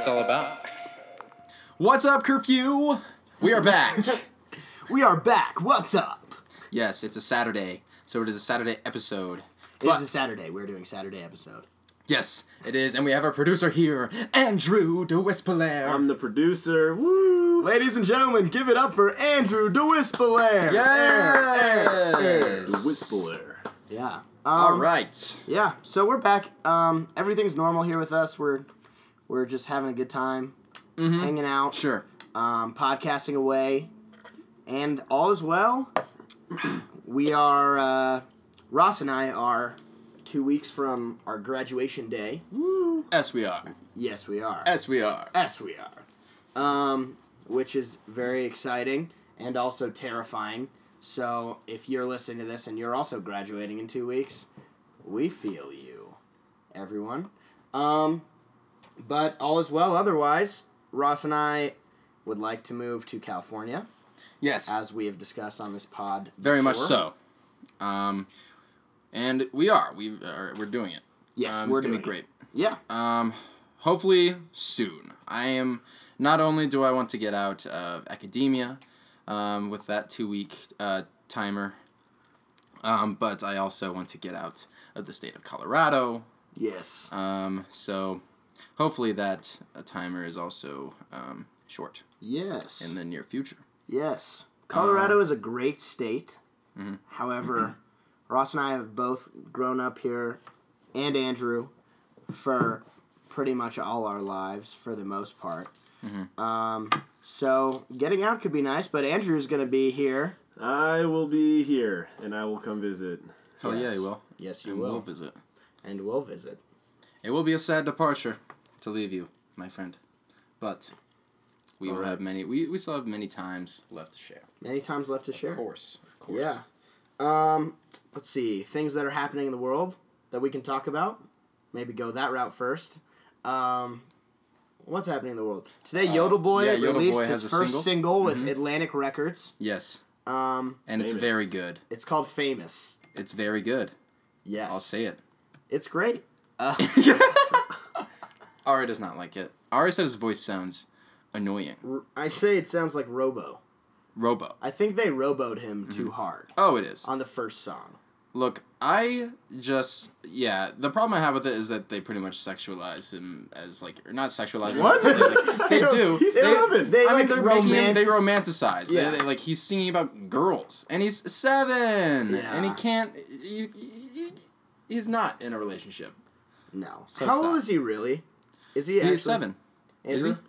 That's all about. What's up, curfew? We are back. We are back. What's up? yes, it's a Saturday, so it is a Saturday episode. It But- is a Saturday. We're doing Saturday episode. Yes, it is, and we have our producer here, Andrew DeWispeler. I'm the producer. Woo! Ladies and gentlemen, give it up for Andrew DeWispeler. yes. The Whistler. Yeah. All Um, right. Yeah. So we're back. Um, everything's normal here with us. We're we're just having a good time, hanging out, Sure. um, podcasting away, and all is well. we are uh, Ross and I are two weeks from our graduation day. Yes, we are. Yes, we are. Yes, we are. Yes, we are. Um, which is very exciting and also terrifying. So if you're listening to this and you're also graduating in two weeks, we feel you, everyone. Um, but all is well otherwise. Ross and I would like to move to California, Yes. as we have discussed on this pod. Very much so. Um, and we are. We are. We're doing it. Yes, um, we're it's gonna be it. great. Yeah. Um, hopefully soon. I am. Not only do I want to get out of academia, um, with that two week uh, timer, um, but I also want to get out of the state of Colorado. Yes. Um, so hopefully that uh, timer is also um, short Yes. in the near future. Yes. Colorado Um, is a great state. mm-hmm. However, Ross and I have both grown up here, and Andrew, for pretty much all our lives, for the most part. Mm-hmm. Um, so getting out could be nice, but Andrew's going to be here. I will be here and I will come visit. Oh yeah, Yes. you will. Yes, you And will. We'll visit. And we'll visit. It will be a sad departure to leave you, my friend, but we will have many. We, we still have many times left to share. Many times left to share. Of course, of course. Yeah. Um, let's see. Things that are happening in the world that we can talk about. Maybe go that route first. Um, what's happening in the world? Today, Uh, Yodel Boy yeah, Yodel released Boy his first single. single, with Mhm. Atlantic Records. Yes, Um, and it's Famous. very good. it's called Famous. It's very good. Yes. I'll say it. It's great. Uh, Ari does not like it. Ari said his voice sounds annoying. r- I say it sounds like Robo. Robo. I think they roboed him Mm-hmm. too hard Oh, it is. on the first song. Look, I just yeah. The problem I have with it is that they pretty much sexualize him as like or not sexualize. him, What? like, they do. He's They- 11. They I mean, like they're making him, they romantic- romanticize. They- Yeah. They, like he's singing about girls, and he's seven, Yeah. and he can't. He, he- he's not in a relationship. No. So How stop. old is he really? Is he? actually, He's seven. Is he? Andrew?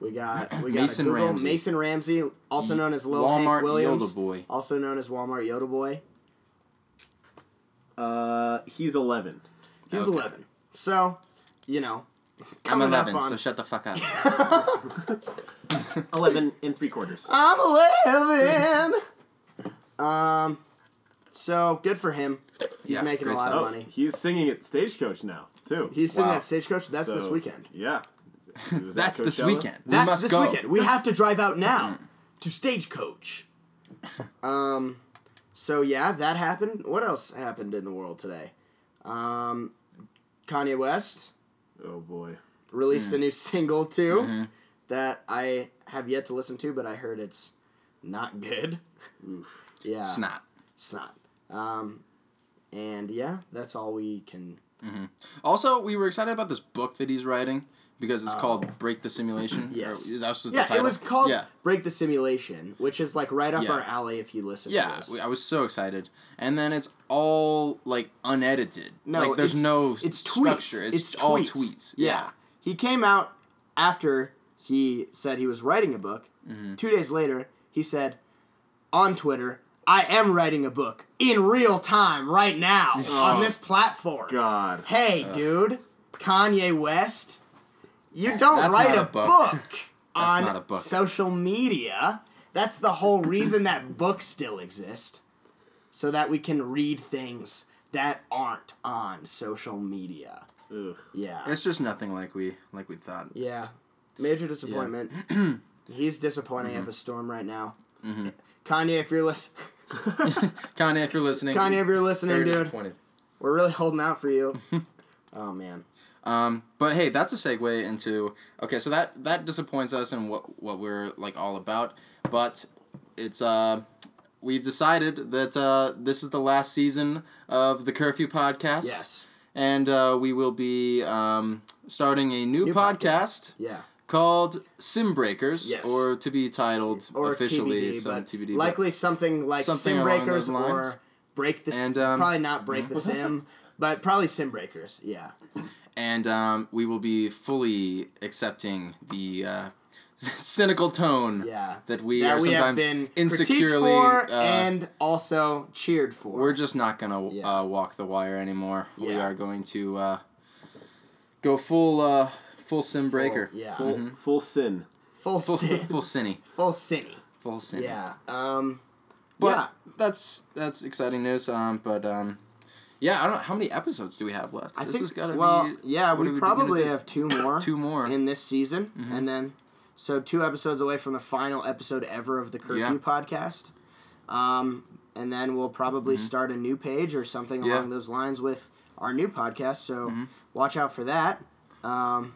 We got we got Mason Google, Ramsey. Mason Ramsey, also known as Lil Walmart Hank Williams, Yodel Boy. also known as Walmart Yodel Boy. Uh, he's 11. He's Okay. eleven, so you know. I'm coming up eleven, on- so shut the fuck up. 11 and three quarters. I'm eleven. um, so good for him. He's Yeah, making a lot stuff. of Oh, money. he's singing at Stagecoach now, too. He's singing Wow. at Stagecoach. That's this So, weekend. Yeah. He was at That's this Coachella. weekend. We That's must this go. weekend. We have to drive out now to Stagecoach. Um, so yeah, that happened. What else happened in the world today? Um, Kanye West Oh, boy. released a new single too Mm-hmm. that I have yet to listen to, but I heard it's not good. Oof. Yeah, Snot. It's not. Um, and yeah, that's all we can. Also, we were excited about this book that he's writing because it's called "Break the Simulation." Yes. Or, that was the Yeah, title. it was called Yeah. "Break the Simulation," which is like right up Yeah. our alley if you listen. to Yeah, I was so excited, and then it's all like unedited. No, like there's it's- no it's structure. tweets. It's, It's all tweets. tweets. Yeah. Yeah. He came out after he said he was writing a book. Mm-hmm. Two days later, he said on Twitter, I am writing a book in real time right now on this platform. God. Hey, dude, Kanye West, you don't That's write a, a book. book on book. social media. That's the whole reason that books still exist. So that we can read things that aren't on social media. Ugh. Yeah. It's just nothing like we like we thought. Yeah. Major disappointment. He's disappointing Mm-hmm. up a storm right now. Kanye, if you're listening, Kanye, if you're listening, Kanye, if you're listening, dude, we're really holding out for you. Oh man. Um, but hey, that's a segue into okay. So that that disappoints us and what what we're like all about. But it's uh, we've decided that uh, this is the last season of the Curfew Podcast. Yes. And uh, we will be um, starting a new, New podcast, Yeah. Called Sim Breakers, Yes. or to be titled Or officially TBD, some TBD. likely something like Something Sim Breakers or Break the And, Sim. um, probably not Break the Sim, but probably Sim Breakers. Yeah. and um, we will be fully accepting the uh, cynical tone Yeah. that we that are we sometimes been insecurely. for uh, and also cheered for. we're just not gonna Yeah. uh, walk the wire anymore. We are going to uh, go full uh, full sim breaker. yeah. Full, Mm-hmm. full sin. full Full sin. full cinny. full cinny. Full cinny. Yeah. Um. But yeah. that's that's exciting news. Um, but um, yeah, I don't know how many episodes do we have left. I this think. has got to well, be yeah, we we probably have two more. two more. in this season, and then so two episodes away from the final episode ever of the Curfew Yeah. podcast. Um, and then we'll probably Mm-hmm. start a new page or something Yeah. along those lines with our new podcast. So Mm-hmm. watch out for that. Um,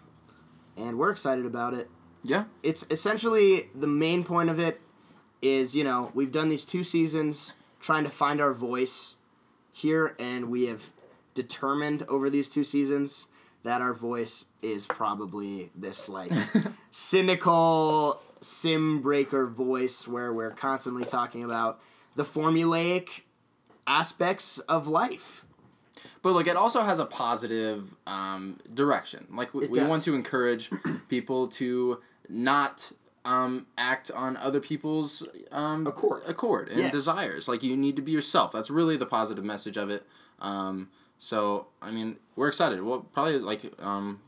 and we're excited about it. yeah. It's essentially the main point of it is you know we've done these two seasons trying to find our voice here, and we have determined over these two seasons that our voice is probably this like cynical sim breaker voice where we're constantly talking about the formulaic aspects of life. But look, it also has a positive um, direction. Like we, It we does. want to encourage people to not um, act on other people's um, Accord. accord and Yes. desires. Like you need to be yourself. That's really the positive message of it. Um, so I mean, we're excited. We'll probably like um,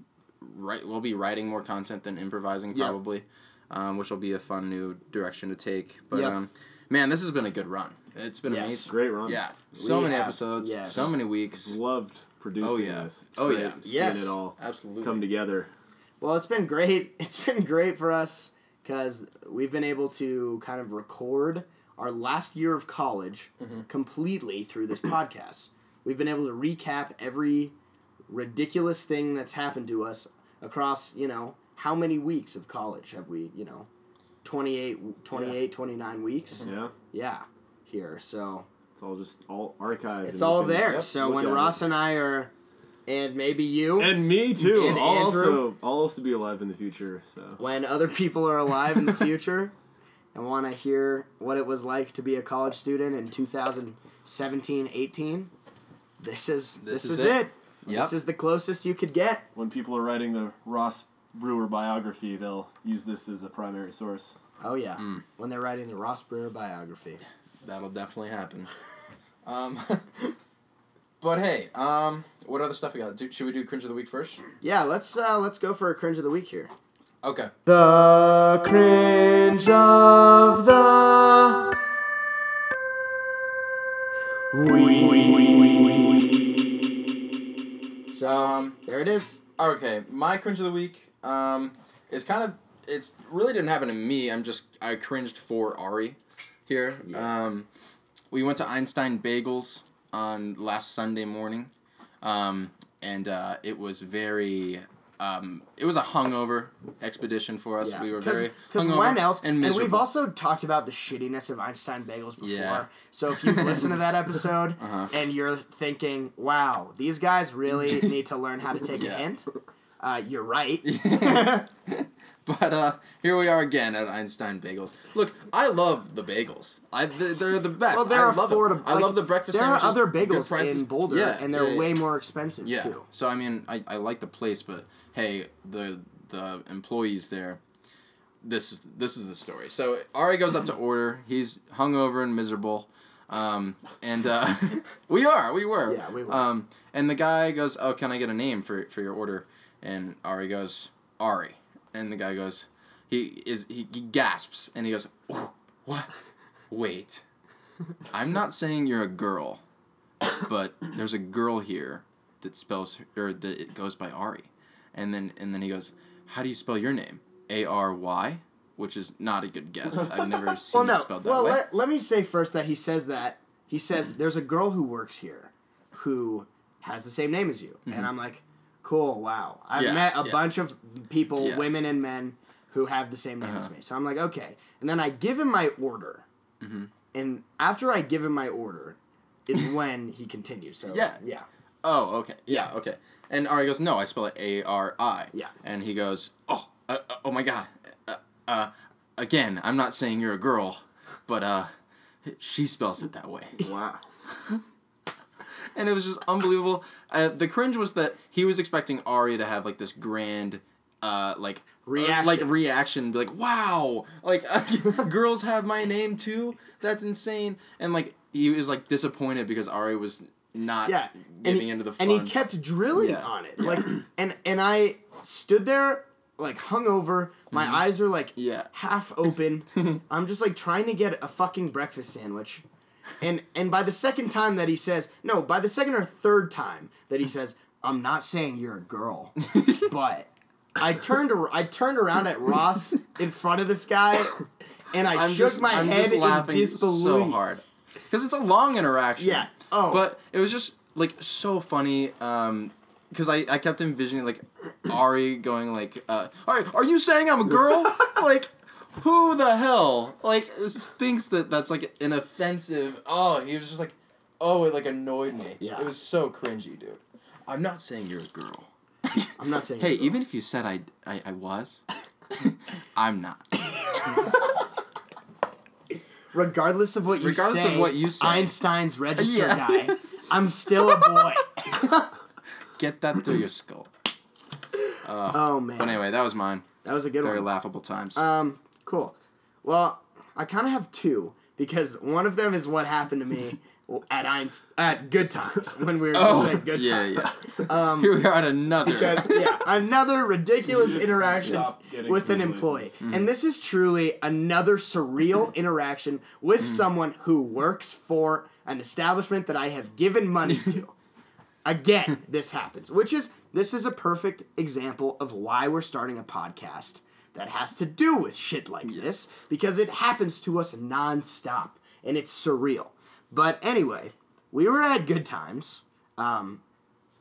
write. We'll be writing more content than improvising Yep. probably, um, which will be a fun new direction to take. But Yep. um, man, this has been a good run. It's been Yes. amazing. Great run. Yeah, so We many have- episodes, yes. so many weeks. Loved producing Oh, yeah. this. It's Oh, great yeah. Seeing Yes. it all Absolutely. come together. Well, it's been great. It's been great for us because we've been able to kind of record our last year of college mm-hmm. completely through this podcast. We've been able to recap every ridiculous thing that's happened to us across, you know, how many weeks of college have we, you know, 28, 28 29 weeks? Yeah. Yeah, here. So It's all just all archived. it's all there. Yep, so when Ross it. and I are, and maybe you, And me too. And I'll Andrew. also I'll also be alive in the future. So when other people are alive in the future and want to hear what it was like to be a college student in 2017 18 this is this, This is, is it, it. Yep. this is the closest you could get when people are writing the Ross Brewer biography, they'll use this as a primary source. oh yeah mm. when they're writing the ross brewer biography That'll definitely happen. um, but hey, um, what other stuff we got? Do, should we do cringe of the week first? yeah let's uh, let's go for a cringe of the week here Okay. the cringe of the week so Um, there it is okay. My cringe of the week um, is kind of it's really didn't happen to me. I'm just I cringed for Ari here. Um, we went to Einstein Bagels on last Sunday morning, um, and uh, it was very. Um, it was a hungover expedition for us. We were very hungover when else? and And, we've also talked about the shittiness of Einstein bagels before. Yeah. So if you've listened to that episode Uh-huh. and you're thinking, "Wow, these guys really need to learn how to take Yeah. a hint," uh, you're right. But uh, here we are again at Einstein Bagels. Look, I love the bagels. I they're, the best. well, they're I love them. affordable. I like, love the breakfast There are other bagels in Boulder, Yeah, and they're yeah, way more expensive Yeah. too. So I mean, I, I like the place, but hey, the the employees there. This is this is the story. So Ari goes up to order. He's hungover and miserable. Um, and uh, we are, we were. Yeah, we were. Um, and the guy goes, "Oh, can I get a name for for your order?" And Ari goes, "Ari." And the guy goes, he is he, he gasps and he goes, "Oh, "What? Wait. I'm not saying you're a girl, but there's a girl here that spells or that it goes by Ari." And then and then he goes, "How do you spell your name? A R Y, Which is not a good guess. I've never seen Well, no. it spelled that well, way. let, let me say first that he says that he says there's a girl who works here, who has the same name as you, Mm-hmm. and I'm like, cool, wow. I've Yeah, met a yeah. bunch of people, Yeah. women and men, who have the same name as Uh-huh. me. So I'm like, okay. And then I give him my order. Mm-hmm. And after I give him my order is when he continues. So Yeah. Yeah. Oh, okay. Yeah, okay. And Ari goes, no, I spell it A R I. Yeah. And he goes, oh, uh, uh, oh my god. Uh, uh, again, I'm not saying you're a girl, but uh, she spells it that way. Wow. and it was just unbelievable. Uh, the cringe was that he was expecting Ari to have like this grand, uh, like Reaction. like reaction, be like, "Wow, like girls have my name too. That's insane." And like he was like disappointed because Ari was not Yeah. Giving he, into the fun. and he kept drilling Yeah. on it. Yeah. Like and and I stood there like hungover. My eyes are like Mm-hmm. Yeah. half open. I'm just like trying to get a fucking breakfast sandwich. And and by the second time that he says no, by the second or third time that he says, I'm not saying you're a girl, but I turned ar- I turned around at Ross in front of this guy, and I I'm shook just, my I'm head just in disbelief. so hard because it's a long interaction. Yeah. Oh. But it was just like so funny. Um, because I, I kept envisioning like Ari going like, uh, "Are are you saying I'm a girl? like, who the hell like thinks that that's like an offensive? Oh, he was just like, oh, it like annoyed me. Yeah. it was so cringy, dude. I'm not saying you're a girl. I'm not saying. Hey, you're a girl. even if you said I I, I was, I'm not. regardless of what you Regardless say, of what you say. Einstein's register Yeah. guy, I'm still a boy. Get that through your skull. oh man, But anyway, that was mine. that was a good one. Very one. laughable times. Um, cool. Well, I kind of have two because one of them is what happened to me at Einst- at Good Times when we were oh, saying Good yeah, Times. yeah. Um, Here we are at another. because yeah, another ridiculous interaction with an employee. Mm-hmm. And this is truly another surreal interaction with Mm-hmm. someone who works for an establishment that I have given money to. Again, this happens, which is this is a perfect example of why we're starting a podcast that has to do with shit like this because it happens to us nonstop and it's surreal. But anyway, we were at Good Times. Um,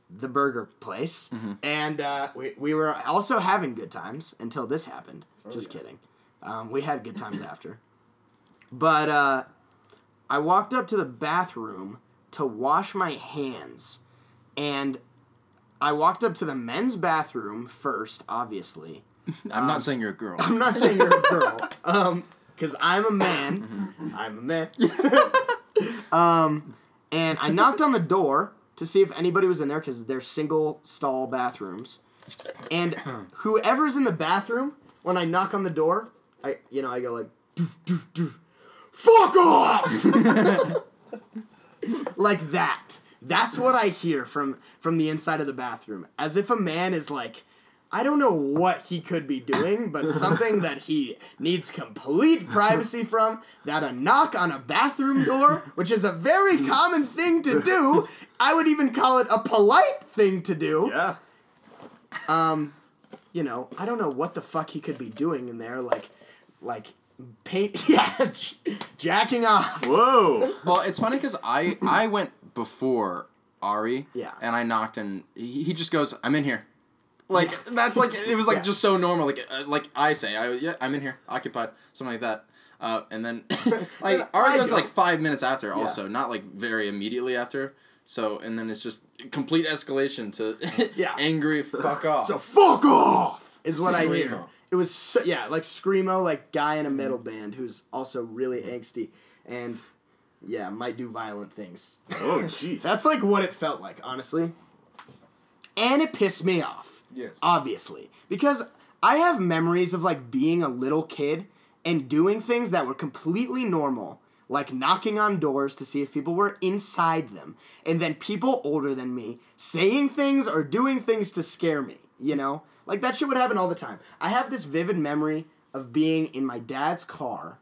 the burger place, and uh, we, we were also having good times until this happened. Just kidding. Um, we had good times after. But uh, I walked up to the bathroom to wash my hands, and I walked up to the men's bathroom first, obviously. I'm not saying you're a girl. I'm not saying you're a girl, um, because I'm a man. I'm a man. um, and I knocked on the door to see if anybody was in there because they're single stall bathrooms. And whoever's in the bathroom, when I knock on the door, I you know I go like, doof, doof, doof, fuck off, like that. That's what I hear from from the inside of the bathroom, as if a man is like. I don't know what he could be doing, but something that he needs complete privacy from, that a knock on a bathroom door, which is a very common thing to do, I would even call it a polite thing to do. Yeah. Um, you know, I don't know what the fuck he could be doing in there, like, like, paint, yeah, jacking off. Whoa. well, it's funny because I I went before Ari. Yeah. And I knocked and he, he just goes, "I'm in here." Like that's like it was like Yeah. just so normal. Like uh, like I say, I yeah, I'm in here, occupied, something like that. Uh, and then like I Ari goes go- like five minutes after, also not like very immediately after. So and then it's just complete escalation to Yeah. angry fuck off. So fuck off is what I hear. It was so, yeah, like screamo, like guy in a metal band who's also really angsty and yeah, might do violent things. Oh, jeez. That's like what it felt like, honestly. And it pissed me off. Yes. Obviously. Because I have memories of like being a little kid and doing things that were completely normal, like knocking on doors to see if people were inside them, and then people older than me saying things or doing things to scare me, you know? Like that shit would happen all the time. I have this vivid memory of being in my dad's car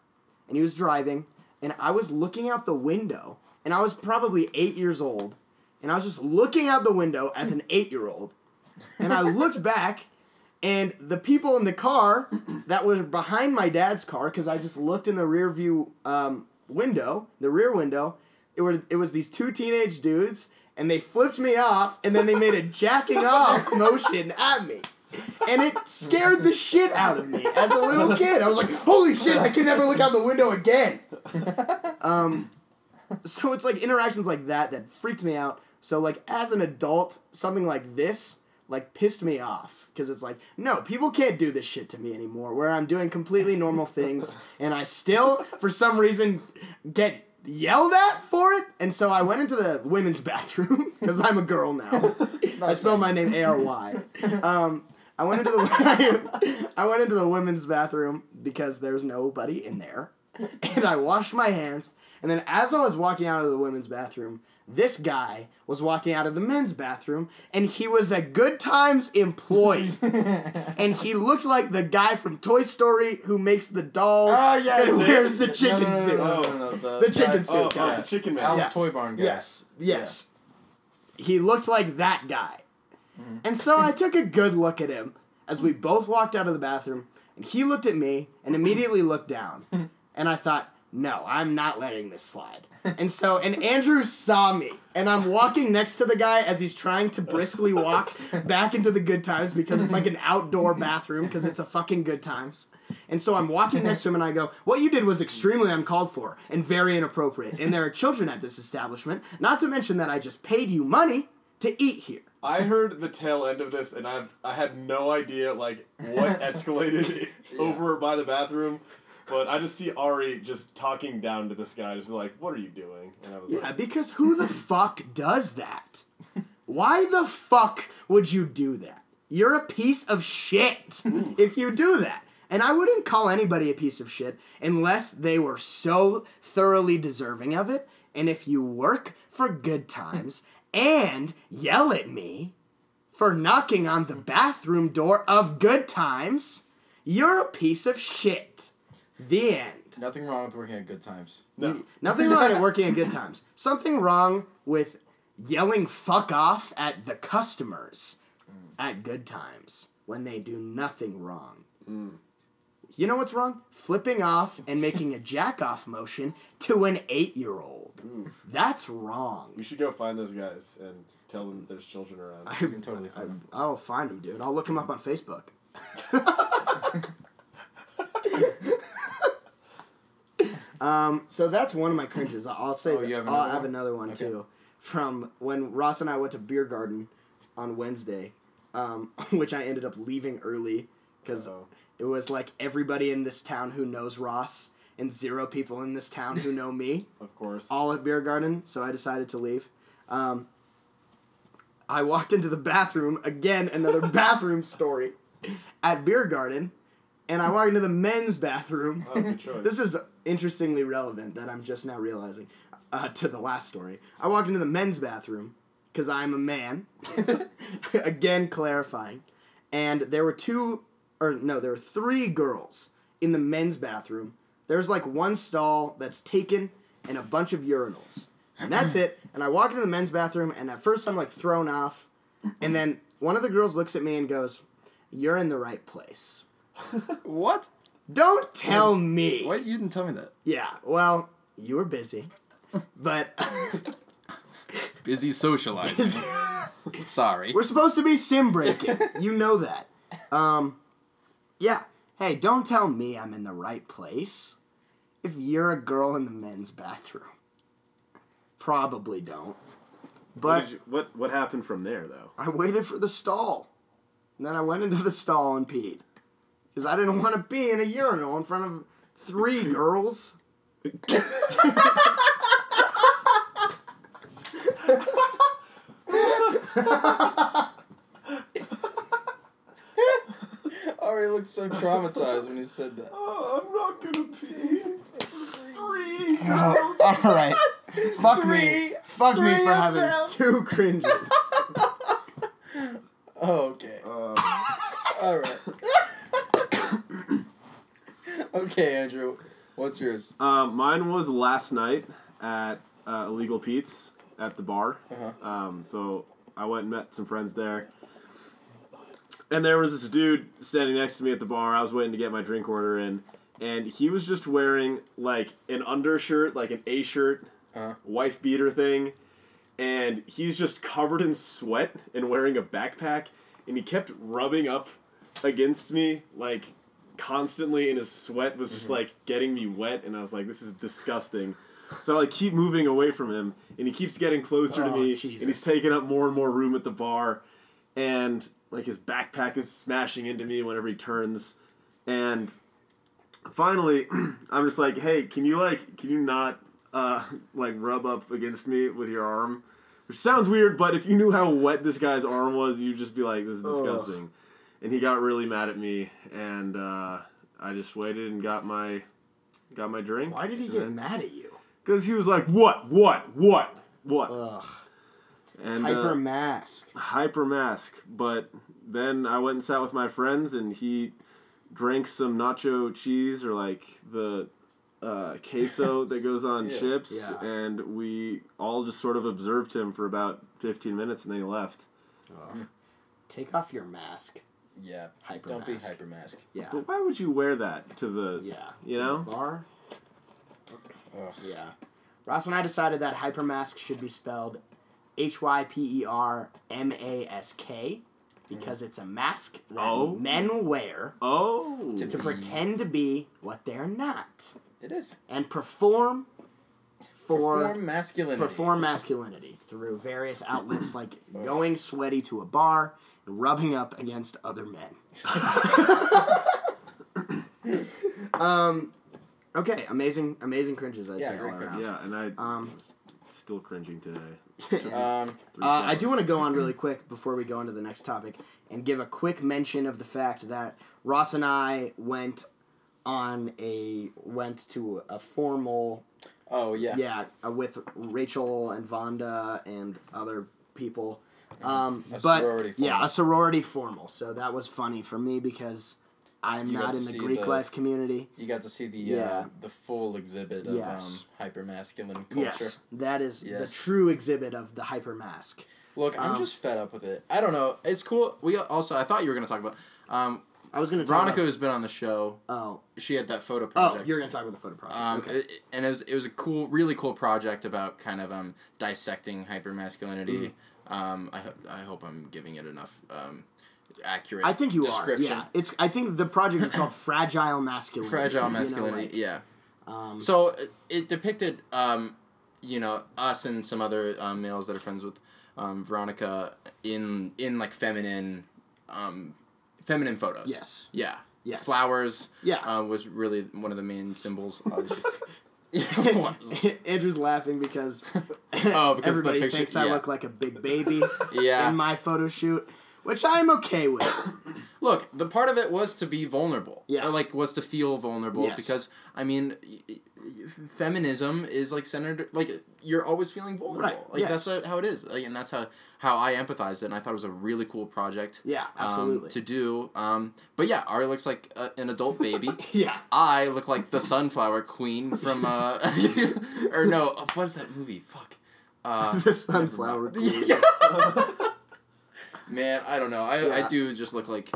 and he was driving and I was looking out the window and I was probably 8 years old and I was just looking out the window as an 8-year-old and I looked back and the people in the car that was behind my dad's car because I just looked in the rear view um, window, the rear window, it were it was these two teenage dudes and they flipped me off, and then they made a jacking off motion at me. And it scared the shit out of me as a little kid. I was like, holy shit, I can never look out the window again. Um, so it's like interactions like that that freaked me out. So like as an adult, something like this like pissed me off because it's like no, people can't do this shit to me anymore. Where I'm doing completely normal things and I still for some reason get yelled at for it. And so I went into the women's bathroom because I'm a girl now. I spell my name A R Y. Um, I went into the I went into the women's bathroom because there's nobody in there, and I washed my hands. And then as I was walking out of the women's bathroom, this guy was walking out of the men's bathroom, and he was a Good Times employee, and he looked like the guy from Toy Story who makes the dolls Oh, yes. and wears the chicken no, no, suit. no, no, no, no, the, The chicken that- suit Oh, guy. oh, chicken man. Al's Yeah. Toy Barn guy. Yes, yes. He looked like that guy. Mm-hmm. And so I took a good look at him as we both walked out of the bathroom, and he looked at me and immediately looked down. And I thought, no, I'm not letting this slide. And so, and Andrew saw me, and I'm walking next to the guy as he's trying to briskly walk back into the good times because it's like an outdoor bathroom because it's a fucking good times. And so I'm walking next to him and I go, What you did was extremely uncalled for and very inappropriate. And there are children at this establishment, not to mention that I just paid you money to eat here. I heard the tail end of this, and I've I had no idea like what escalated over by the bathroom, but I just see Ari just talking down to this guy, just like, "What are you doing?" And I was Yeah, like, because who the fuck does that? Why the fuck would you do that? You're a piece of shit hmm. if you do that. And I wouldn't call anybody a piece of shit unless they were so thoroughly deserving of it. And if you work for good times and yell at me for knocking on the bathroom door of good times, you're a piece of shit. The end. Nothing wrong with working at good times. "No." Nothing wrong at working at good times. Something wrong with yelling fuck off at the customers mm. at good times when they do nothing wrong. Mm. You know what's wrong? Flipping off and making a jack off motion to an eight year old. Mm. That's wrong. We should go find those guys and tell them there's children around. You can totally find them. I'll find them, dude. I'll look him up on Facebook. um, so that's one of my cringes. I'll say Oh, you have I'll another have another one Okay. too. From when Ross and I went to Beer Garden on Wednesday, um, which I ended up leaving early because it was like everybody in this town who knows Ross and zero people in this town who know me Of course. all at Beer Garden, so I decided to leave. Um, I walked into the bathroom again, another bathroom story at Beer Garden, and I walked into the men's bathroom. Oh, good choice. this is interestingly relevant that I'm just now realizing uh, to the last story. I walked into the men's bathroom because I'm a man. again, clarifying, and there were two, or no, there were three girls in the men's bathroom. There's like one stall that's taken and a bunch of urinals. And that's it. And I walk into the men's bathroom, and at first I'm like thrown off. And then one of the girls looks at me and goes, You're in the right place. What? Don't tell me. What? You didn't tell me that. Yeah, well, you were busy. But Busy socializing. Sorry. we're supposed to be sim breaking. You know that. Um, yeah. Hey, don't tell me I'm in the right place. If you're a girl in the men's bathroom, probably don't. But did you, what what happened from there though? I waited for the stall. And then I went into the stall and peed. Because I didn't want to be in a urinal in front of three girls. Ari looked so traumatized when he said that. Oh, I'm not gonna pee. Three. girls. All right. Fuck me. Three- Fuck me for having them. two cringes. Oh, okay. Uh, All right. okay, Andrew. What's yours? uh, mine was last night at uh, Illegal Pete's at the bar. Uh-huh. Um, so I went and met some friends there. And there was this dude standing next to me at the bar. I was waiting to get my drink order in. And he was just wearing like an undershirt, like an A shirt, Uh-huh. wife beater thing. and he's just covered in sweat and wearing a backpack, and he kept rubbing up against me like constantly, and his sweat was just like getting me wet, and I was like, this is disgusting. So I like keep moving away from him, and he keeps getting closer to Oh, me, Jesus. and he's taking up more and more room at the bar, and like his backpack is smashing into me whenever he turns, and finally, I'm just like, hey, can you like, can you not uh like rub up against me with your arm? Which sounds weird, but if you knew how wet this guy's arm was, you'd just be like, this is disgusting. And he got really mad at me, and uh, I just waited and got my got my drink. Why did he get mad at you? Because he was like, what, what, what, what? Ugh. and Hyper uh, mask. hyper mask. But then I went and sat with my friends, and he drank some nacho cheese or like the uh, queso that goes on Yeah. chips, Yeah. and we all just sort of observed him for about fifteen minutes, and then he left. Take off your mask. Yeah. Hyper Don't mask. be hyper mask. Yeah. But why would you wear that to the? Yeah. You To know? the bar. Ugh. Yeah. Ross and I decided that hypermask should be spelled H Y P E R M A S K because it's a mask that Oh. men wear Oh, To to pretend to be what they're not It is. and perform for Perform masculinity. perform masculinity through various outlets like going sweaty to a bar and rubbing up against other men. um, okay, amazing, amazing cringes. I'd Yeah, say all great around. yeah, and I Um, still cringing today. Um, Uh, I do want to go on really quick before we go into the next topic and give a quick mention of the fact that Ross and I went on a went to a formal oh yeah. yeah uh, with Rachel and Vonda and other people. Um, A but sorority yeah, a sorority formal. So that was funny for me because I'm You not in the Greek the- life community. You got to see the Yeah. uh, the full exhibit of Yes. um, hyper masculine culture. Yes, that is the true exhibit of the hyper mask. Look, I'm Um, just fed up with it. I don't know. It's cool. We also I thought you were gonna talk about um, I was gonna Veronica About, has been on the show. oh, She had that photo project. oh, project. you're gonna talk about the photo project. Um, okay. it- and it was it was a cool, really cool project about kind of um dissecting hyper Mm. Um, I hope I hope I'm giving it enough um accurate. I think you are. description. Yeah, it's. I think the project is called Fragile Masculinity. Fragile you know, masculinity. like, yeah. um, So it, it depicted, um, you know, us and some other um, males that are friends with um, Veronica in in like feminine, um, feminine photos. Yes. Yeah. Yes. Flowers. Yeah. Uh, was really one of the main symbols, obviously. Andrew's laughing because, Oh, because everybody picture- thinks I yeah. look like a big baby yeah. in my photo shoot, which I'm okay with. Look, the part of it was to be vulnerable. Yeah. Or, like was to feel vulnerable Yes. because I mean, feminism is like centered like you're always feeling vulnerable. Right, Like yes. that's how it is. Like, and that's how how I empathized it and I thought it was a really cool project. Yeah, um, absolutely. to do. Um, but yeah, Ari looks like uh, an adult baby. yeah. I look like the sunflower queen from uh or no, what is that movie? Fuck. Uh, The sunflower. yeah. Man, I don't know. I, I do just look like,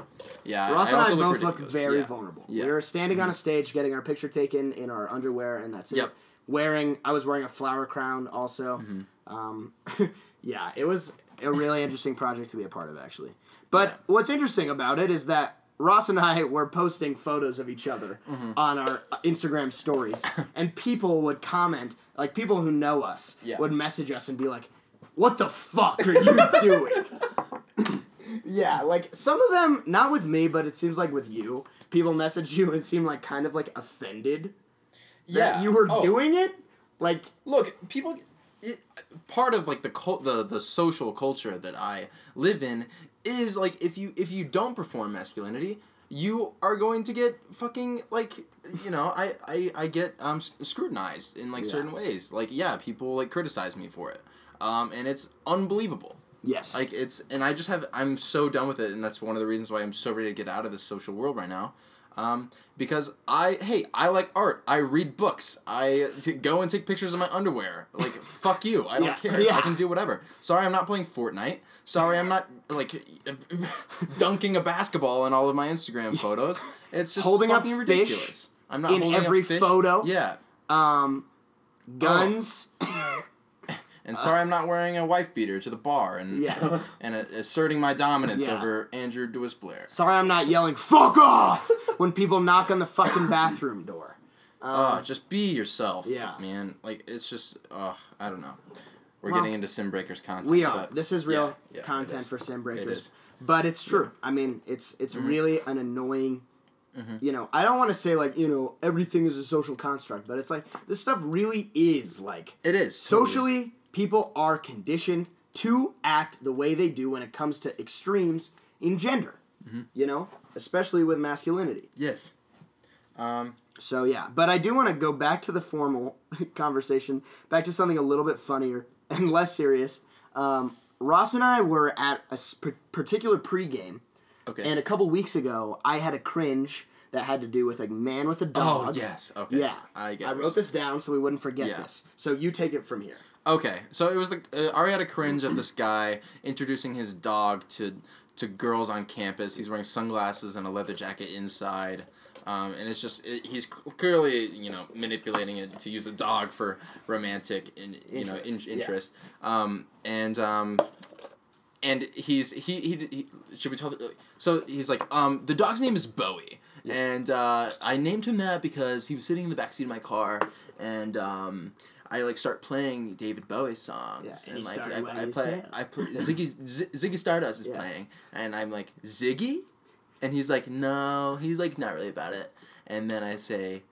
yeah. Ross I and I also both look very Yeah. vulnerable. Yeah. We were standing on a stage getting our picture taken in our underwear, and that's it. Yep. Wearing, I was wearing a flower crown also. Mm-hmm. Um, yeah, it was a really interesting project to be a part of, actually. But Yeah. what's interesting about it is that Ross and I were posting photos of each other Mm-hmm. on our Instagram stories, and people would comment, like people who know us Yeah. would message us and be like, "What the fuck are you doing?" Yeah, like some of them, not with me, but it seems like with you, people message you and seem like kind of like offended Yeah. that you were Oh, doing it. Like, Look, people. It, part of like the cult, the the social culture that I live in is like if you if you don't perform masculinity, you are going to get fucking like you know I I, I get um scrutinized in like Yeah. certain ways. Like yeah, people like criticize me for it, um, and it's unbelievable. Yes, Like it's and I just have I'm so done with it and that's one of the reasons why I'm so ready to get out of this social world right now. Um, because I hey I like art. I read books. I t- go and take pictures of my underwear. Like fuck you. I don't Yeah, care. yeah. I can do whatever. Sorry, I'm not playing Fortnite. Sorry, I'm not like dunking a basketball in all of my Instagram photos. It's just Holding up ridiculous. I'm not in every photo. Yeah. um, guns. And sorry, I'm not wearing a wife beater to the bar and Yeah. and uh, asserting my dominance Yeah. over Andrew Dewis Blair. Sorry, I'm not yelling "fuck off" when people knock on the fucking bathroom door. Uh, just be yourself, yeah. man. Like it's just, uh, I don't know. We're Well, getting into Sim Breakers content. We are. but This is real yeah, content is. for Sim It Breakers. But it's true. I mean, it's it's Mm-hmm. really an annoying. You know, I don't want to say like you know everything is a social construct, but it's like this stuff really is like It is totally. People are conditioned to act the way they do when it comes to extremes in gender. Mm-hmm. You know, especially with masculinity. Yes. Um. So yeah, but I do want to go back to the formal conversation, back to something a little bit funnier and less serious. Um, Ross and I were at a par- particular pregame, Okay. and a couple weeks ago, I had a cringe that had to do with a man with a dog. oh yes. Okay. Yeah, I get. I wrote this down so we wouldn't forget Yeah. this. So you take it from here. Okay, so it was the uh, Ari had a cringe of this guy introducing his dog to to girls on campus. He's wearing sunglasses and a leather jacket inside, um, and it's just it, he's clearly you know manipulating it to use a dog for romantic in you know in, Interest, yeah. interest. Um, and um, and he's he, he he should we tell the, so he's like um the dog's name is Bowie. And uh, I named him that because he was sitting in the backseat of my car, and um, I like start playing David Bowie songs, Yeah, and like I, I play. I play Ziggy Z- Ziggy Stardust is Yeah. playing, and I'm like Ziggy, and he's like no, he's like not really about it, and then I say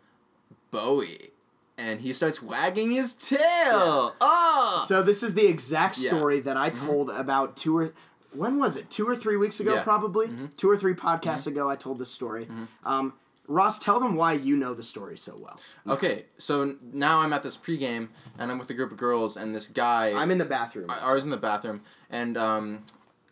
Bowie, and he starts wagging his tail. Oh, So this is the exact Yeah. Mm-hmm. story that I told about two or when was it? Two or three weeks ago, Yeah. Mm-hmm. probably. Two or three podcasts ago, I told this story. Um, Ross, tell them why you know the story so well. Okay, so now I'm at this pregame, and I'm with a group of girls, and this guy. I'm in the bathroom. ours in the bathroom, and um,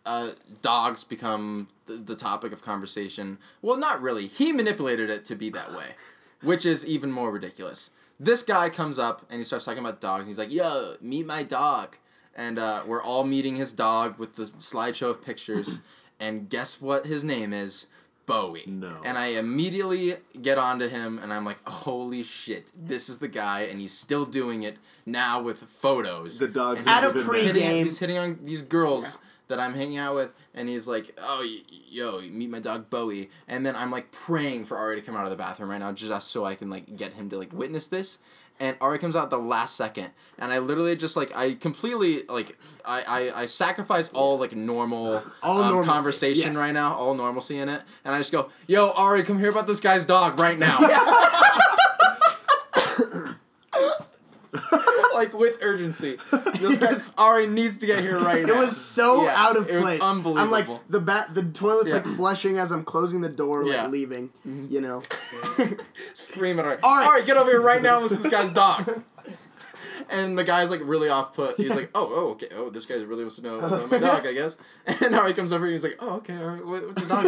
uh, dogs become the, the topic of conversation. Well, not really. He manipulated it to be that way, which is even more ridiculous. This guy comes up and he starts talking about dogs. He's like, "Yo, meet my dog," and uh, we're all meeting his dog with the slideshow of pictures. and guess what his name is? Bowie. No. And I immediately get onto him and I'm like, holy shit, this is the guy, and he's still doing it now with photos. The dog's At he's a pregame- hitting, he's hitting on these girls that I'm hanging out with, and he's like, "Oh, y- yo, meet my dog Bowie." And then I'm like praying for Ari to come out of the bathroom right now, just so I can like get him to like witness this. And Ari comes out the last second, and I literally just like I completely like I I, I sacrifice all like normal All um, conversation yes. right now, all normalcy in it, and I just go, "Yo, Ari, come hear about this guy's dog right now." like with urgency. This guy Ari needs to get here right now. It was so Yeah, out of it was place. I'm like the bat, the toilet's like flushing as I'm closing the door, like Yeah. Mm-hmm. leaving. You know. scream at Ari. All right. Ari, get over here right now and listen to this guy's dog. And the guy's like really off put. He's like, oh, oh, okay. Oh, this guy really wants to know about my dog, I guess. And Ari comes over and he's like, oh, okay. All right, what, what's your dog?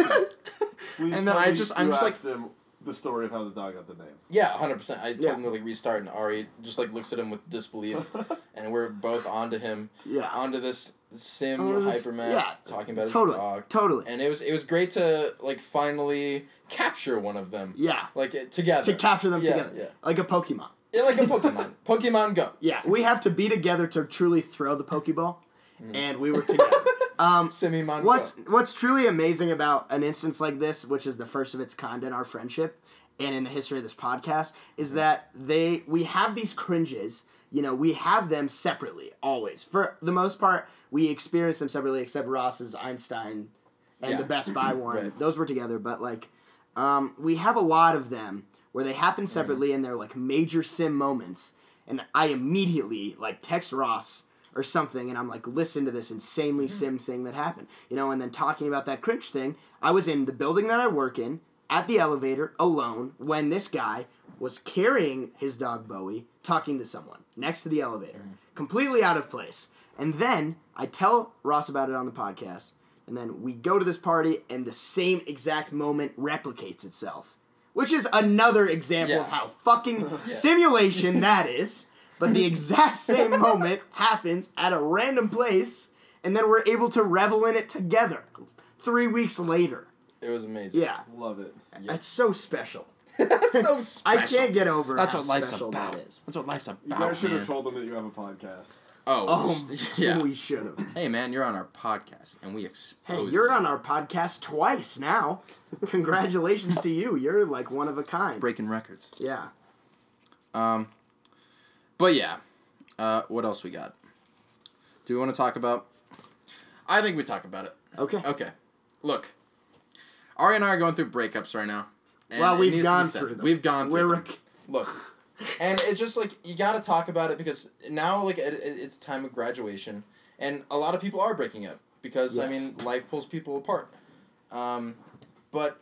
And then I just- I'm just like- him the story of how the dog got the name. Yeah, hundred percent. I told Yeah. him to like restart, and Ari just like looks at him with disbelief, and we're both onto him, Yeah. onto this sim this- hypermask, yeah, talking about totally. his dog, Totally. and it was it was great to like finally capture one of them, yeah. like it, together To capture them Yeah, together, yeah. like a Pokemon. Yeah, like a Pokemon. Pokemon Go. Yeah, we have to be together to truly throw the Pokeball, Mm-hmm. and we were together. Um, Simimon what's what's truly amazing about an instance like this, which is the first of its kind in our friendship and in the history of this podcast, is that they we have these cringes. You know, we have them separately always. For the most part, we experience them separately, except Ross's Einstein and Yeah. the Best Buy one. Right. Those were together, but like, um, we have a lot of them where they happen Mm-hmm. separately and they're like major sim moments, and I immediately like text Ross or something, and I'm like, listen to this insanely Mm-hmm. sim thing that happened, you know, and then talking about that cringe thing. I was in the building that I work in at the elevator alone when this guy was carrying his dog Bowie, talking to someone next to the elevator, completely out of place. And then I tell Ross about it on the podcast, and then we go to this party, and the same exact moment replicates itself, which is another example of how fucking simulation that is. But the exact same moment happens at a random place, and then we're able to revel in it together. Three weeks later, It was amazing. yeah, Love it. that's so special. That's so special. I can't get over That's how what life's special about. that is. That's what life's about. You about, guys should have told them that you have a podcast. Oh, Oh, yeah. we should have. hey man, you're on our podcast and we Hey, you're you. on our podcast twice now. Congratulations to you. You're like one of a kind. breaking records. Yeah. Um, but yeah, uh, what else we got? Do we want to talk about? I think we talk about it. Okay. Okay, look, Ari and I are going through breakups right now. and well, we've needs to be gone through them. We've gone We're through. them. Look, and it's just like you got to talk about it because now like it, it- it's time of graduation, and a lot of people are breaking up because I mean life pulls people apart. Um, but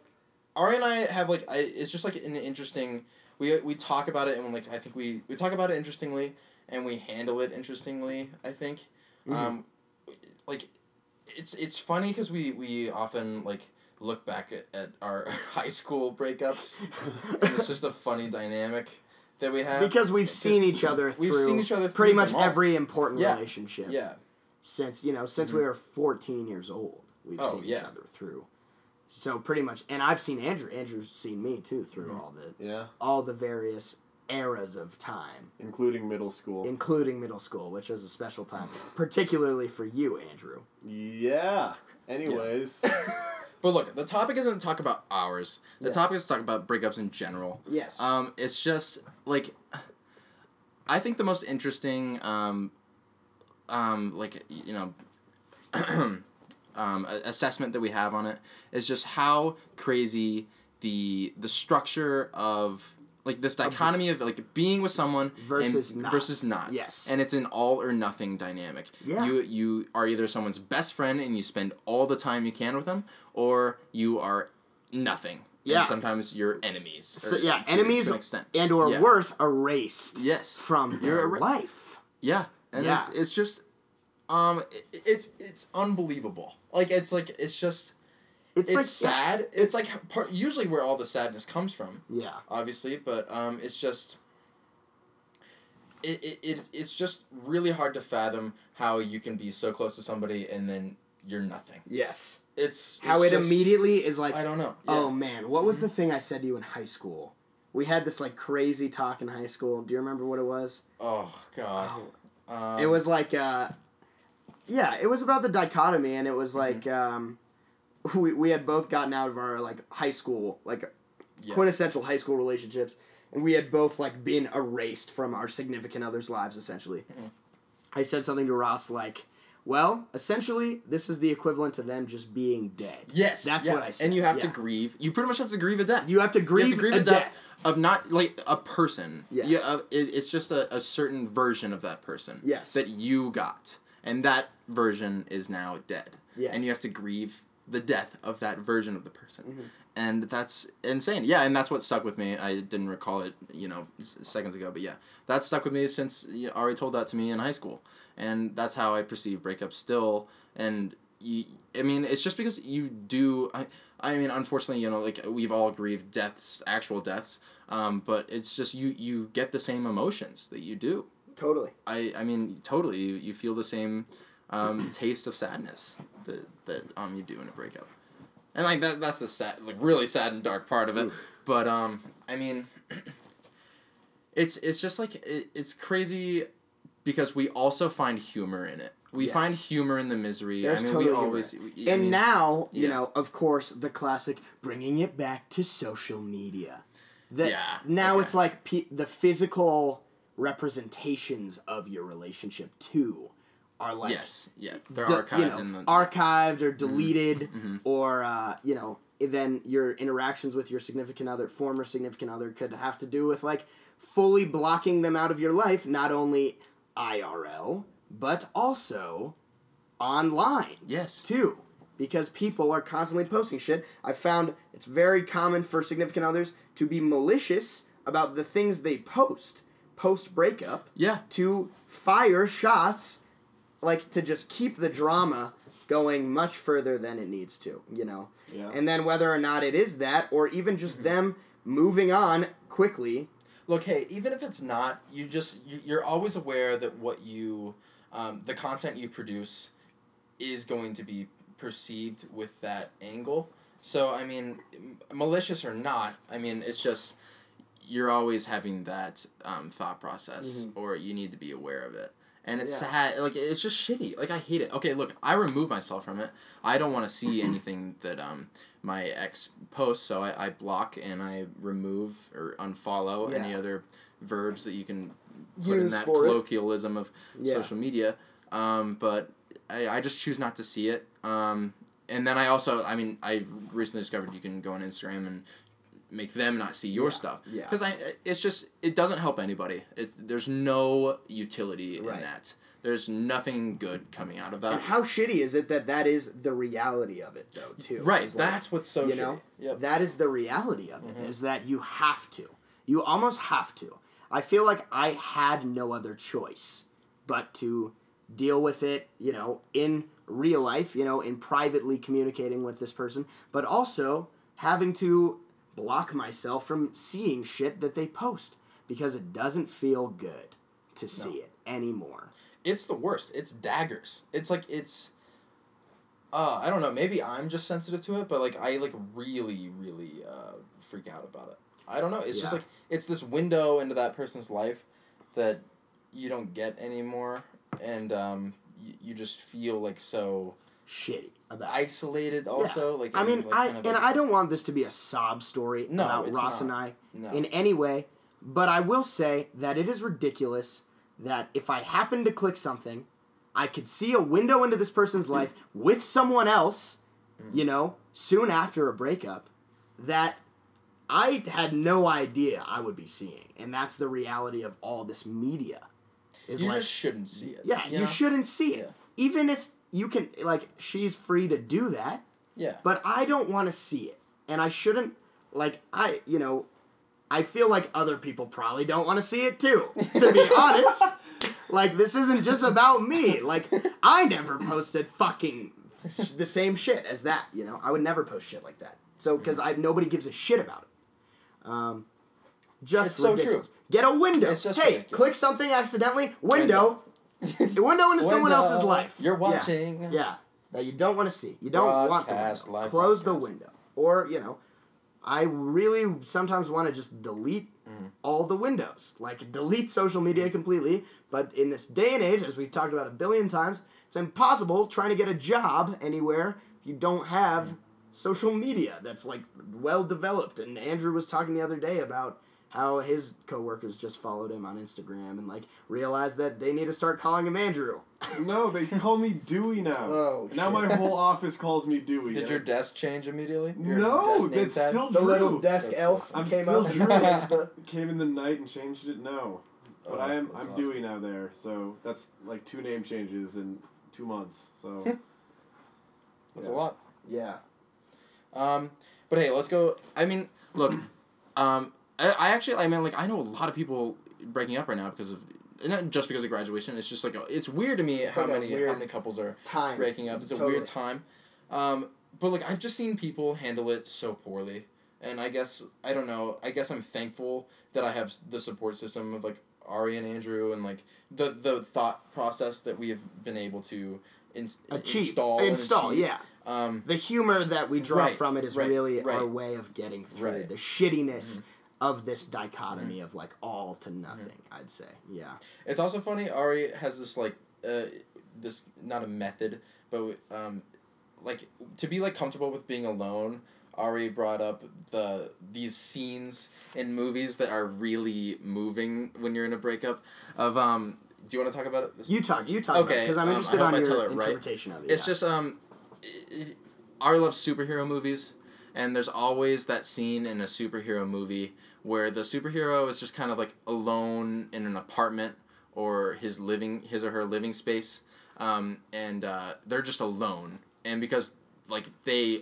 Ari and I have like I, it's just like an interesting. We we talk about it and like I think we we talk about it interestingly and we handle it interestingly. I think, um, like, it's it's funny because we we often like look back at, at our high school breakups and it's just a funny dynamic that we have because we've seen each other We've seen each other pretty much every important Yeah. relationship. yeah Since you know, since we were fourteen years old, we've Oh, seen each other through. So pretty much, and I've seen Andrew. Andrew's seen me too through all the Yeah, all the various eras of time, including middle school. including middle school, which was a special time, particularly for you, Andrew. yeah. Anyways, but look the topic isn't to talk about ours the Yeah. topic is to talk about breakups in general Yes. Um, it's just like I think the most interesting, um, um, like you know, um, assessment that we have on it is just how crazy the the structure of like this dichotomy of like being with someone Versus and not. versus not. Yes. and it's an all or nothing dynamic. Yeah. You you are either someone's best friend and you spend all the time you can with them, or you are nothing. Yeah. And sometimes you're enemies. So, yeah, to- enemies to an extent. and or Yeah. worse, erased Yes. from You're life. Yeah, and Yeah. It's, it's just, um, it, it's it's unbelievable. Like it's like it's just It's, it's, like sad. It's, like part, usually where all the sadness comes from, Yeah. obviously, but um, it's just. It, it, it it's just really hard to fathom how you can be so close to somebody and then you're nothing. Yes. It's How it just- immediately is like I don't know. Oh man, what was the thing I said to you in high school? We had this like crazy talk in high school. Do you remember what it was? Oh God. Um, it was like uh yeah, it was about the dichotomy and it was Mm-hmm. like um we we had both gotten out of our like high school like Yeah. quintessential high school relationships and we had both like been erased from our significant others' lives essentially. Mm-hmm. I said something to Ross like well, essentially, this is the equivalent to them just being dead. Yes, That's yeah. what I said. And you have to grieve. You pretty much have to grieve a death. You have to grieve, you have to grieve a a death, of not like a person. Yes. Yeah, uh, it, it's just a, a certain version of that person. Yes. That you got, and that version is now dead. Yes. And you have to grieve the death of that version of the person. Mm-hmm. And that's insane. Yeah, and that's what stuck with me. I didn't recall it, you know, seconds ago, but yeah, that stuck with me since you Ari told that to me in high school, and that's how I perceive breakups still. And you, I mean, it's just because you do. I, I mean, unfortunately, you know, like we've all grieved deaths, actual deaths. Um, but it's just you. You get the same emotions that you do. Totally. I, I mean, totally. You, you feel the same um, taste of sadness that that um you do in a breakup, and like that that's the sad, like really sad and dark part of it. But um, I mean, it's it's just like it, it's crazy because we also find humor in it. We Yes. find humor in the misery. There's I mean, totally we always. we- and mean, now, you know, of course, the classic bringing it back to social media. That Yeah, Now okay. it's like p- the physical representations of your relationship too are like yes, yeah, they're de- archived you know, in the archived or deleted Mm-hmm. or uh, you know then your interactions with your significant other former significant other could have to do with like fully blocking them out of your life not only IRL but also online yes. too because people are constantly posting shit i found it's very common for significant others to be malicious about the things they post post breakup Yeah, to fire shots like to just keep the drama going much further than it needs to you know Yeah. and then whether or not it is that or even just them moving on quickly Look, hey, even if it's not, you just you- you're always aware that what you, um, the content you produce, is going to be perceived with that angle. So I mean, malicious or not, I mean it's just you're always having that um, thought process, or you need to be aware of it. and it's Yeah. sad. Like it's just shitty. Like I hate it. Okay, look, I remove myself from it. I don't want to see anything that um my ex posts, so I, I block and I remove or unfollow any other verbs that you can put in that for it. colloquialism of Yeah. social media. Um, but I, I just choose not to see it. Um, and then I also, I mean, I recently discovered you can go on Instagram and make them not see your Yeah, stuff. yeah. Because I, it's just it doesn't help anybody. It's there's no utility Right. in that. There's nothing good coming out of that. And how shitty is it that that is the reality of it, though, too? right. Like, That's what's so you shitty. know, Yep. that is the reality of it. Mm-hmm. Is that you have to, you almost have to. I feel like I had no other choice but to deal with it, you know, in real life, you know, in privately communicating with this person, but also having to block myself from seeing shit that they post because it doesn't feel good to see it anymore. it's the worst. It's daggers. It's like it's. Uh, I don't know. Maybe I'm just sensitive to it, but like I like really, really uh, freak out about it. I don't know. It's just like it's this window into that person's life that you don't get anymore, and um, you, you just feel like so Shitty about isolated. Also, like I mean, like, I kind of, and like- I don't want this to be a sob story No, about Ross not. and I No. in any way, but I will say that it is ridiculous that if I happen to click something, I could see a window into this person's life with someone else, Mm-hmm. you know, soon after a breakup, that I had no idea I would be seeing, and that's the reality of all this media. Is you like, just shouldn't see it. yeah, you, know? shouldn't see it, Yeah. even if you can. Like, she's free to do that Yeah. but I don't want to see it. And I shouldn't, like, I, you know, I feel like other people probably don't want to see it too, to be honest. Like, this isn't just about me. Like, I never posted fucking sh- the same shit as that, you know? I would never post shit like that. So, because I nobody gives a shit about it. Um, just It's so true. Get a window. Hey, ridiculous. click something accidentally. Window. The window into someone Window. else's life. You're watching. Yeah, that you don't want to see. You don't want Broadcast, window. live Close the window, or you know, I really sometimes want to just delete Mm. all the windows, like delete social media completely. But in this day and age, as we talked about a billion times, it's impossible trying to get a job anywhere if you don't have Mm. social media that's like well developed. And Andrew was talking the other day about how his coworkers just followed him on Instagram and like realized that they need to start calling him Andrew. No, they call me Dewey now. Oh, now shit. my whole office calls me Dewey. Did your desk change immediately? Your No, desk name that's still The Drew. little desk That's elf I'm came still out. Drew. Came in the night and changed it. No, but Oh, I am. I'm awesome. Dewey now there. So that's like two name changes in two months. So That's Yeah. a lot. yeah. Um, but hey, let's go. I mean, look, um, I, I actually, I mean, like, I know a lot of people breaking up right now because of not just because of graduation. It's just like a, it's weird to me how like many how many couples are Time. breaking up. It's a weird time. Um, but like I've just seen people handle it so poorly, and I guess I don't know. I guess I'm thankful that I have the support system of like Ari and Andrew and like the the thought process that we have been able to Achieve. install Install, achieve. yeah. Um, The humor that we draw Right, from it is right, really right. our way of getting through. Mm-hmm. the shittiness of this dichotomy of like all to nothing, I'd say. Yeah. It's also funny. Ari has this like uh, this not a method, but um, like to be like comfortable with being alone. Ari brought up the these scenes in movies that are really moving when you're in a breakup. Of um, do you want to talk about it? This- You talk, you talk Okay, because I'm um, interested hope on I your it right. interpretation of it. It's yeah. just um, Ari loves superhero movies, and there's always that scene in a superhero movie where the superhero is just kind of like alone in an apartment or his living his or her living space, um, and uh, they're just alone, and because like they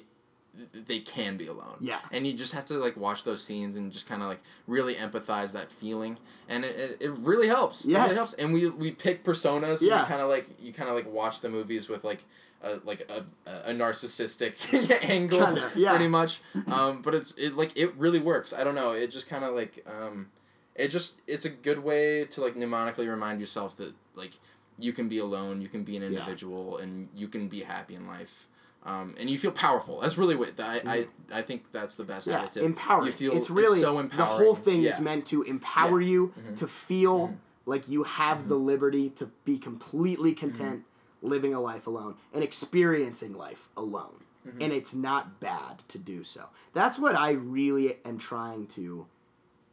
they can be alone. Yeah. And you just have to like watch those scenes and just kind of like really empathize that feeling, and it, it, it really helps. Yeah it really helps. And we we pick personas. Yeah. you kind of like you kind of like watch the movies with like a like a, a narcissistic angle, Kinda, yeah. pretty much. Um, but it's it like it really works. I don't know. It just kind of like um, it just it's a good way to like mnemonically remind yourself that like you can be alone, you can be an Yeah. individual, and you can be happy in life. Um, and you feel powerful. That's really what I, I, I think that's the best yeah, adjective. empowering. You feel it's really so empowered. the whole thing is meant to empower you to feel like you have the liberty to be completely content living a life alone and experiencing life alone. And it's not bad to do so. That's what I really am trying to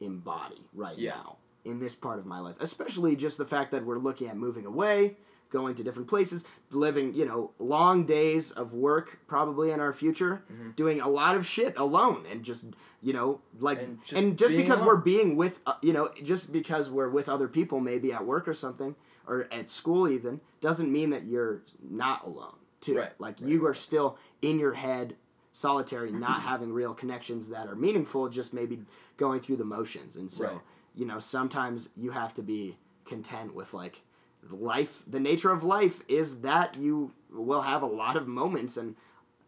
embody right Yeah. now in this part of my life. Especially just the fact that we're looking at moving away, going to different places, living, you know, long days of work probably in our future, doing a lot of shit alone and just, you know, like And and just just, because alone. we're being with uh, you know, just because we're with other people maybe at work or something or at school even doesn't mean that you're not alone too. Right, Like right, you are still in your head solitary, not having real connections that are meaningful, just maybe going through the motions. And so, Right. you know, sometimes you have to be content with like life. The nature of life is that you will have a lot of moments and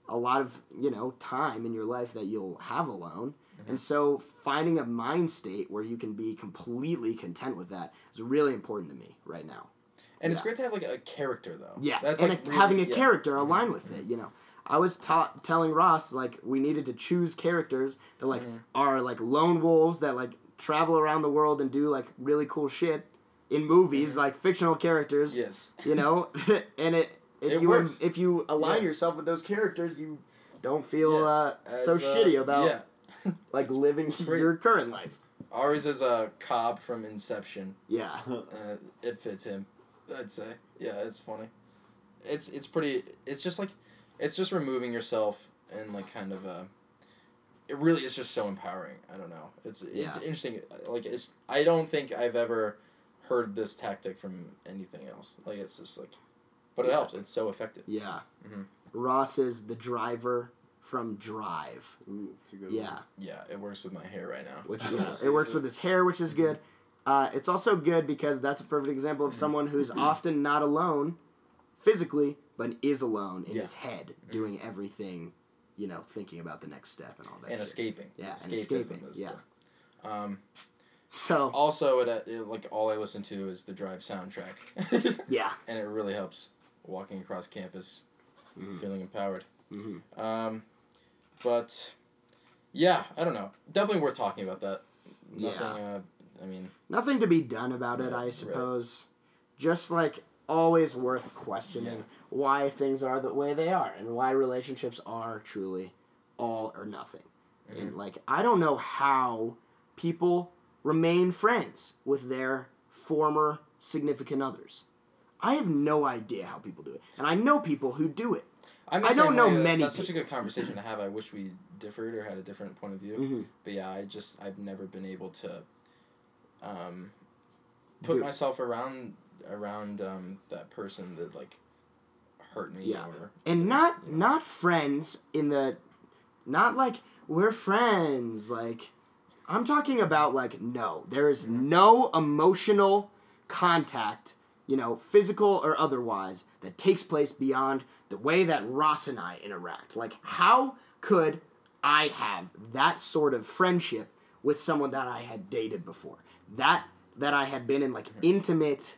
a lot of, you know, time in your life that you'll have alone. Mm-hmm. And so finding a mind state where you can be completely content with that is really important to me right now. And it's great to have like a character though. Yeah, That's and like a- really- having a yeah. Mm-hmm. character align with it. You know, I was ta- telling Ross like we needed to choose characters that like Mm-hmm. are like lone wolves that like travel around the world and do like really cool shit in movies, Mm-hmm. like fictional characters. Yes. You know, and it if It you works. if you align Yeah. yourself with those characters, you don't feel Yeah. uh, so uh, shitty about Yeah. like living crazy. your current life. Ari's is a Cobb from Inception. Yeah. Uh, it fits him. I'd say. Yeah, it's funny. It's it's pretty. It's just like, it's just removing yourself and like kind of uh It really is just so empowering. I don't know. It's it's Yeah. interesting. Like it's. I don't think I've ever heard this tactic from anything else. Like it's just like, but it Yeah. helps. It's so effective. Yeah. Mm-hmm. Ross is the driver from Drive. Ooh, it's a good Yeah. one. Yeah, it works with my hair right now. which yeah, it if works with his hair, which is good. Uh, it's also good because that's a perfect example Mm-hmm. of someone who's often not alone physically, but is alone in Yeah. his head, doing everything, you know, thinking about the next step and all that. and shit. escaping. Yeah, and Escapism escaping, is yeah. the- um, So also, it, uh, it like all I listen to is the Drive soundtrack, yeah, and it really helps walking across campus, Mhm. feeling empowered. Mhm. Um, but yeah, I don't know. Definitely worth talking about that. Nothing. Yeah. Uh, I mean, nothing to be done about it, Right, I suppose. Just like always worth questioning Yeah. why things are the way they are and why relationships are truly all or nothing. Mm-hmm. And like I don't know how people remain friends with their former significant others. I have no idea how people do it. And I know people who do it. I'm the I don't know way. many That's such a good conversation to have. I wish we differed or had a different point of view. Mhm. But yeah, I just I've never been able to um, put Do- myself around around um, that person that like hurt me Yeah. or And not not friends in the not like we're friends like I'm talking about like no, there is no emotional contact, you know, physical or otherwise that takes place beyond the way that Ross and I interact. Like how could I have that sort of friendship with someone that I had dated before? That that I had been in like hmm. intimate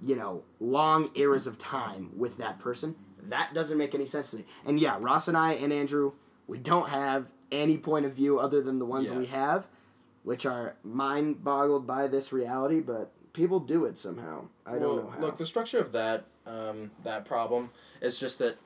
you know, long eras of time with that person. That doesn't make any sense to me. And yeah, Ross and I and Andrew, we don't have any point of view other than the ones Yeah. we have, which are mind boggled by this reality, but people do it somehow. I don't know how. Look, the structure of that um, that problem is just that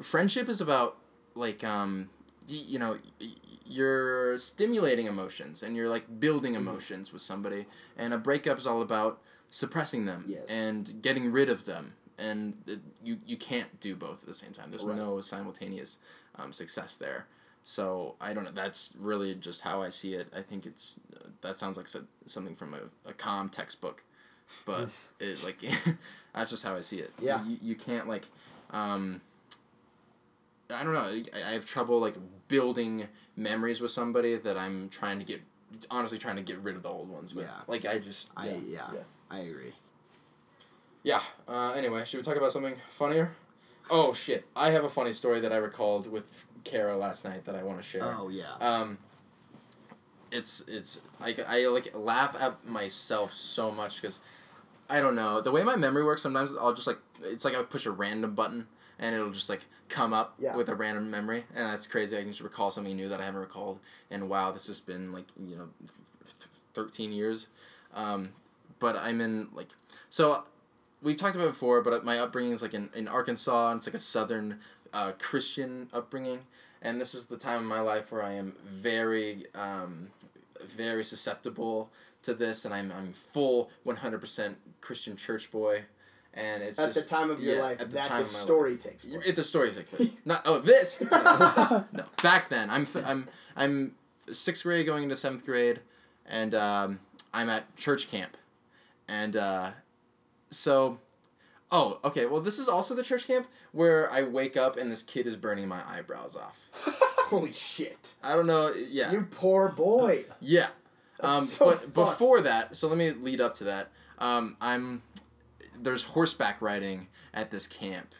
friendship is about like um, y- you know y- you're stimulating emotions and you're like building Mm-hmm. emotions with somebody, and a breakup is all about suppressing them Yes. and getting rid of them, and it, you you can't do both at the same time. There's Right. no simultaneous um, success there. So I don't know. That's really just how I see it. I think it's uh, that sounds like so, something from a, a calm textbook, but it like that's just how I see it. Yeah. You, you can't like, um, I don't know. I, I have trouble like building memories with somebody that I'm trying to get, honestly trying to get rid of the old ones with. Yeah. Like I just I yeah yeah, yeah. I agree. Yeah. Uh, anyway, should we talk about something funnier? Oh shit! I have a funny story that I recalled with Kara last night that I want to share. Oh yeah. Um, it's it's I, I like laugh at myself so much because I don't know the way my memory works. Sometimes I'll just like it's like I push a random button and it'll just like come up Yeah. with a random memory and that's crazy. I can just recall something new that I haven't recalled and wow, this has been like you know, th- th- thirteen years. Um, but I'm in like so. We talked about it before, but my upbringing is like in, in Arkansas, and it's like a southern uh, Christian upbringing, and this is the time in my life where I am very, um, very susceptible to this, and I'm I'm full one hundred percent Christian church boy, and it's At just the time of your yeah, life at the that time the my life. story takes place. It's a story takes place. Not oh this. No, no. back then I'm I'm I'm sixth grade going into seventh grade, and um, I'm at church camp, and uh, so, oh okay. Well, this is also the church camp where I wake up and this kid is burning my eyebrows off. Holy shit! I don't know. Yeah. You poor boy. Yeah. Um, so but fucked. before that, so let me lead up to that. Um, I'm there's horseback riding at this camp,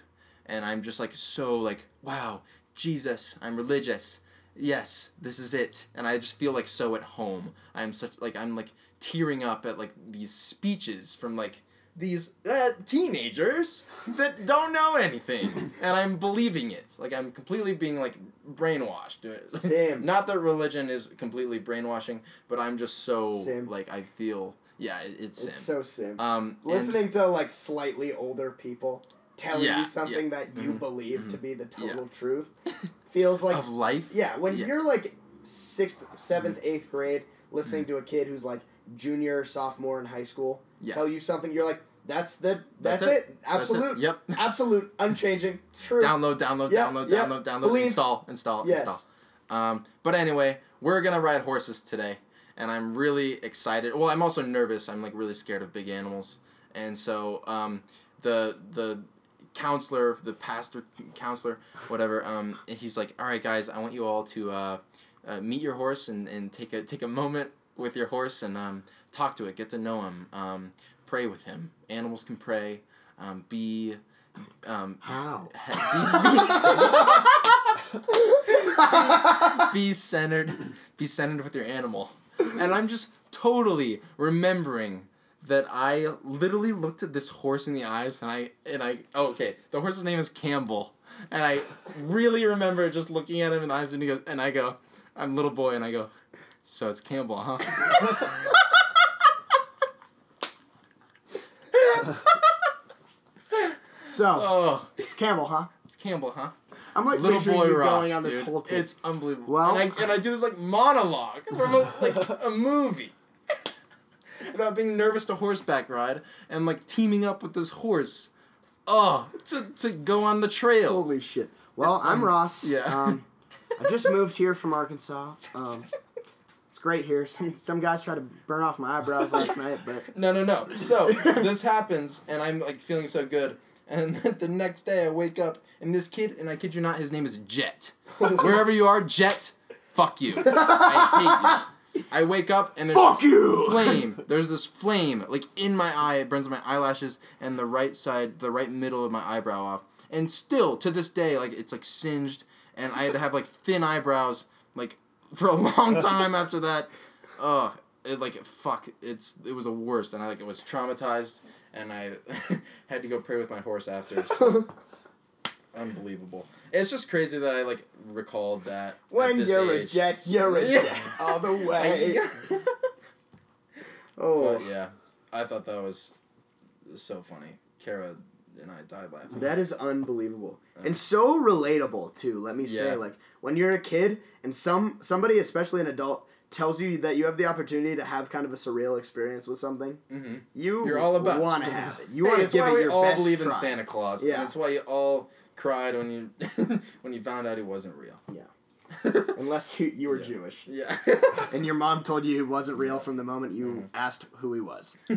and I'm just like so like wow Jesus I'm religious yes this is it and I just feel like so at home I'm such like I'm like tearing up at like these speeches from like these uh, teenagers that don't know anything and I'm believing it like I'm completely being like brainwashed Same. not that religion is completely brainwashing but I'm just so Same. like I feel yeah it, it's, It's sim. so sim. um and- Listening to like slightly older people telling Yeah, you something that you mhm, believe to be the yeah. total truth feels like of life yeah. When Yeah. you're like sixth, seventh, eighth grade, listening to a kid who's like junior, sophomore in high school Yeah. tell you something, you're like, that's the that's, That's it. it. That's it. Yep. Absolute. Unchanging. True. download, download, Yep, download, yep. download, download, Believe. install, install, Yes. install. Um, but anyway, we're gonna ride horses today, and I'm really excited. Well, I'm also nervous. I'm like really scared of big animals, and so um, the the counselor, the pastor, counselor, whatever. Um, he's like, all right, guys, I want you all to uh, uh, meet your horse and, and take a take a moment with your horse and um, talk to it, get to know him, um, pray with him. Animals can pray. Um, be um, How? be centered be centered with your animal and i'm just totally remembering that i literally looked at this horse in the eyes and i and i oh, okay the horse's name is campbell and i really remember just looking at him in the eyes and, he goes, and i go i'm little boy and i go so it's campbell huh So oh it's Campbell, huh? it's campbell huh I'm like little boy Ross, going on this dude. It's unbelievable. Well- and I and I do this like monologue from a, like a movie about being nervous to horseback ride and like teaming up with this horse. Oh, to to go on the trail. Holy shit. Well, It's, I'm um, Ross. yeah. Um, I just moved here from Arkansas. Um, it's great here. Some some guys tried to burn off my eyebrows last night, but No, no, no. So this happens, and I'm like feeling so good. And the next day, I wake up, and this kid, and I kid you not, his name is Jet. Wherever you are, Jet, fuck you. I hate you. I wake up, and there's Fuck this you! flame. There's this flame, like in my eye. It burns my eyelashes and the right side, the right middle of my eyebrow off. And still, to this day, like it's like singed, and I had to have like thin eyebrows, like for a long time after that. Ugh, it like fuck. It's it was the worst, and I like it was traumatized, and I had to go pray with my horse after. So. Unbelievable. It's just crazy that I like recalled that. at when you're age. a jet, you're a jet all the way. Oh, But yeah, I thought that was so funny. Kara and I died laughing. that is unbelievable and so relatable too. Let me say, Yeah. like when you're a kid and some somebody, especially an adult, tells you that you have the opportunity to have kind of a surreal experience with something, Mhm. you You're all about- want to have it. You Hey, want to give why it we your all best believe in. Santa Claus. Yeah. And it's why you all cried when you when you found out he wasn't real. Yeah. Unless you, you were Yeah. Jewish. Yeah. And your mom told you he wasn't real from the moment you Mm-hmm. asked who he was.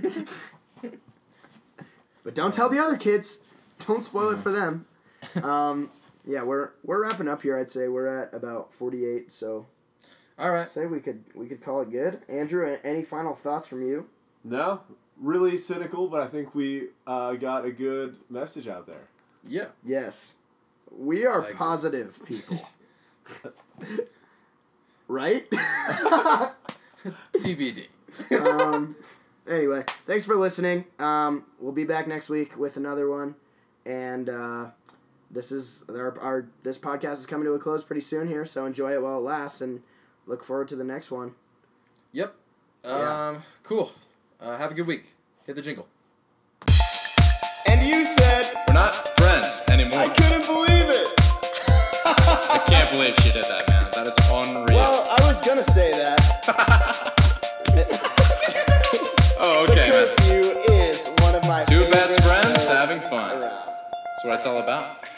but don't tell the other kids. Don't spoil it for them. Um, yeah, we're we're wrapping up here. I'd say we're at about forty eight. So all right. say we could we could call it good. Andrew, any final thoughts from you? No, really cynical, but I think we uh, got a good message out there. Yeah. Yes, we are I agree. positive people. right? TBD. um, Anyway, thanks for listening. Um, we'll be back next week with another one, and uh, this is our, our this podcast is coming to a close pretty soon here. So enjoy it while it lasts, and look forward to the next one. Yep. Um, yeah. Cool. Uh, have a good week. Hit the jingle. And you said we're not friends anymore. I couldn't believe it. I can't believe she did that, man. That is unreal. Well, I was gonna say that. my Two best friends having fun. Around. That's what it's all about.